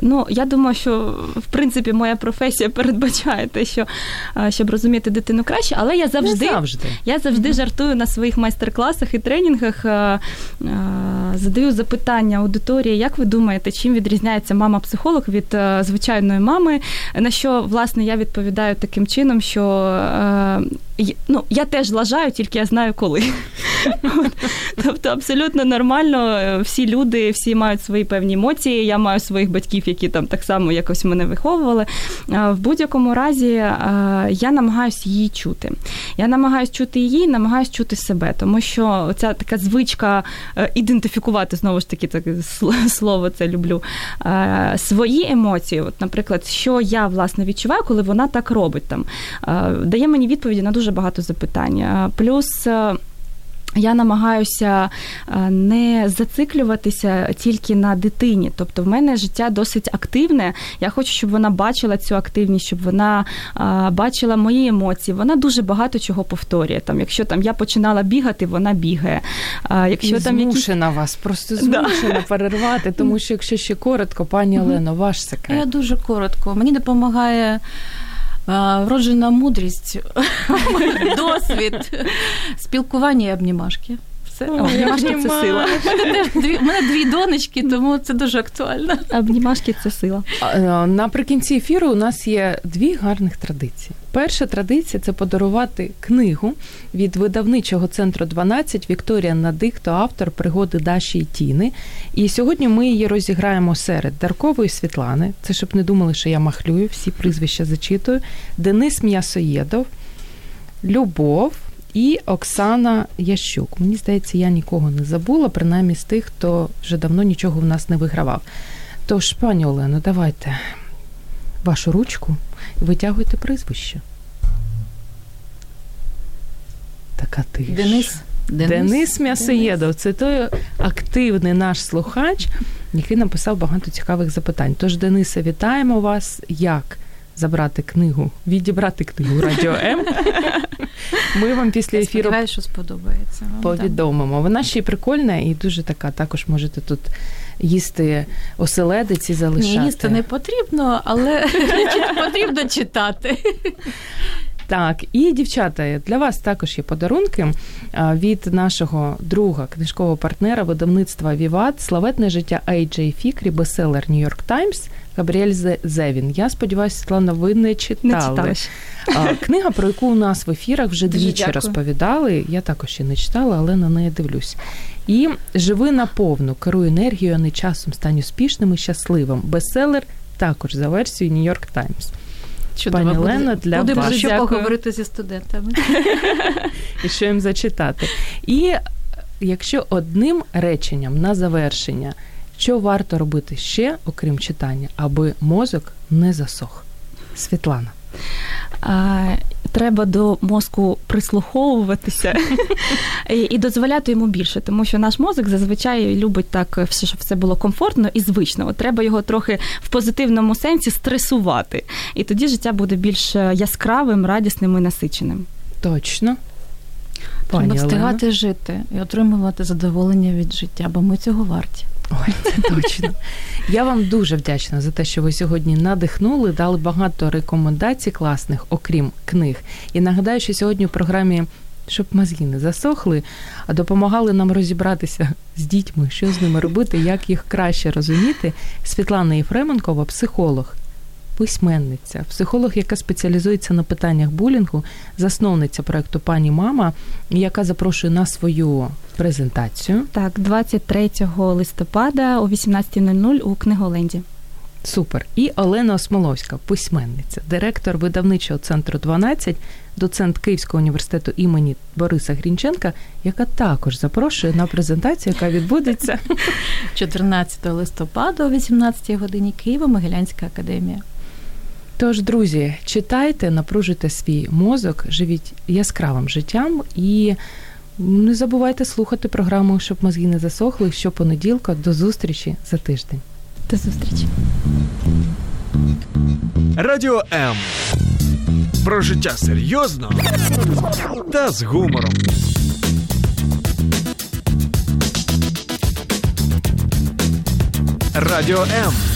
Ну, я думаю, що в принципі моя професія передбачає те, що щоб розуміти дитину краще, але я завжди завжди. я завжди жартую на своїх майстер-класах і тренінгах. Задаю запитання аудиторії, як ви думаєте, чим відрізняється мама-психолог від звичайної мами? На що власне я відповідаю таким чином, що ну, я теж лажаю, тільки я знаю коли. Тобто абсолютно нормально всі люди, всі мають свої певні емоції. Я маю своїх батьків, які там так само якось мене виховували. В будь-якому разі я намагаюся її чути. Я намагаюся чути її, намагаюся чути себе, тому що ця така звичка е, ідентифікувати знову ж таки таке слово це люблю. Свої емоції, от, наприклад, що я власне відчуваю, коли вона так робить там, дає мені відповіді на дуже багато запитань. Плюс. Е, я намагаюся е, не зациклюватися тільки на дитині. Тобто, в мене життя досить активне. Я хочу, щоб вона бачила цю активність, щоб вона е, бачила мої емоції. Вона дуже багато чого повторює. Там, якщо там я починала бігати, вона бігає. Якщо І там змушена якісь... вас, просто змушена да. перервати, тому що якщо ще коротко, пані Олено, ваш секрет. Я дуже коротко. Мені допомагає вроджена мудрість, досвід, спілкування і обнімашки. Все. Обнімашки це сила. У мене дві, мене дві донечки, тому це дуже актуально. Обнімашки це сила. Е, наприкінці ефіру у нас є дві гарних традиції. Перша традиція це подарувати книгу від видавничого центру 12 Вікторія Надихто, автор пригоди Даші і Тіни. І сьогодні ми її розіграємо серед Даркової Світлани. Це щоб не думали, що я махлюю, всі прізвища зачитую. Денис М'ясоєдов, Любов і Оксана Ящук. Мені здається, я нікого не забула, принаймні з тих, хто вже давно нічого в нас не вигравав. Тож, пані Олено, давайте вашу ручку і витягуйте прізвище. Така тиша. Денис. Денис, Денис М'ясоєдов, це той активний наш слухач, який написав багато цікавих запитань. Тож, Денисе, вітаємо вас. Як забрати книгу, відібрати книгу Радіо М. Ми вам після ефіру що сподобається. Вам, повідомимо. Вона ще й прикольна і дуже така. Також можете тут їсти оселедиці залишати. Ні, їсти не потрібно, але потрібно читати. Так, і дівчата, для вас також є подарунки від нашого друга, книжкового партнера видавництва Віват, славетне життя Ей Фікрі, бестселер Нью-Йорк Таймс. Габріель Зевін. Я сподіваюся, Світлана, ви не читали. Не Книга, про яку у нас в ефірах вже двічі розповідали. Я також ще не читала, але на неї дивлюсь. І живи наповну, керуй енергією, а не часом стань успішним і щасливим. Бестселер також за версією Нью-Йорк Таймс. Чудово. Пані Лена, для Будемо вас. що поговорити зі студентами. І що їм зачитати. І якщо одним реченням на завершення, що варто робити ще, окрім читання, аби мозок не засох? Світлана. Треба до мозку прислуховуватися і дозволяти йому більше, тому що наш мозок зазвичай любить так, щоб все було комфортно і звично. От Треба його трохи в позитивному сенсі стресувати, і тоді життя буде більш яскравим, радісним і насиченим. Точно. Треба встигати жити і отримувати задоволення від життя, бо ми цього варті. Ой, точно. Я вам дуже вдячна за те, що ви сьогодні надихнули, дали багато рекомендацій класних, окрім книг. І нагадаю, що сьогодні в програмі. Щоб мозги не засохли, а допомагали нам розібратися з дітьми, що з ними робити, як їх краще розуміти. Світлана Єфременкова, психолог, письменниця, психолог, яка спеціалізується на питаннях булінгу, засновниця проекту Пані Мама, яка запрошує на свою презентацію. Так, 23 листопада о 18.00 у книголенді. Супер. І Олена Осмоловська, письменниця, директор видавничого центру 12, доцент Київського університету імені Бориса Грінченка, яка також запрошує на презентацію, яка відбудеться 14 листопада о 18 годині Києво-Могилянська академія. Тож, друзі, читайте, напружуйте свій мозок, живіть яскравим життям і не забувайте слухати програму, щоб мозги не засохли. Щопонеділка. До зустрічі за тиждень. До зустрічі. Радіо М. Про життя серйозно та з гумором. Радіо М.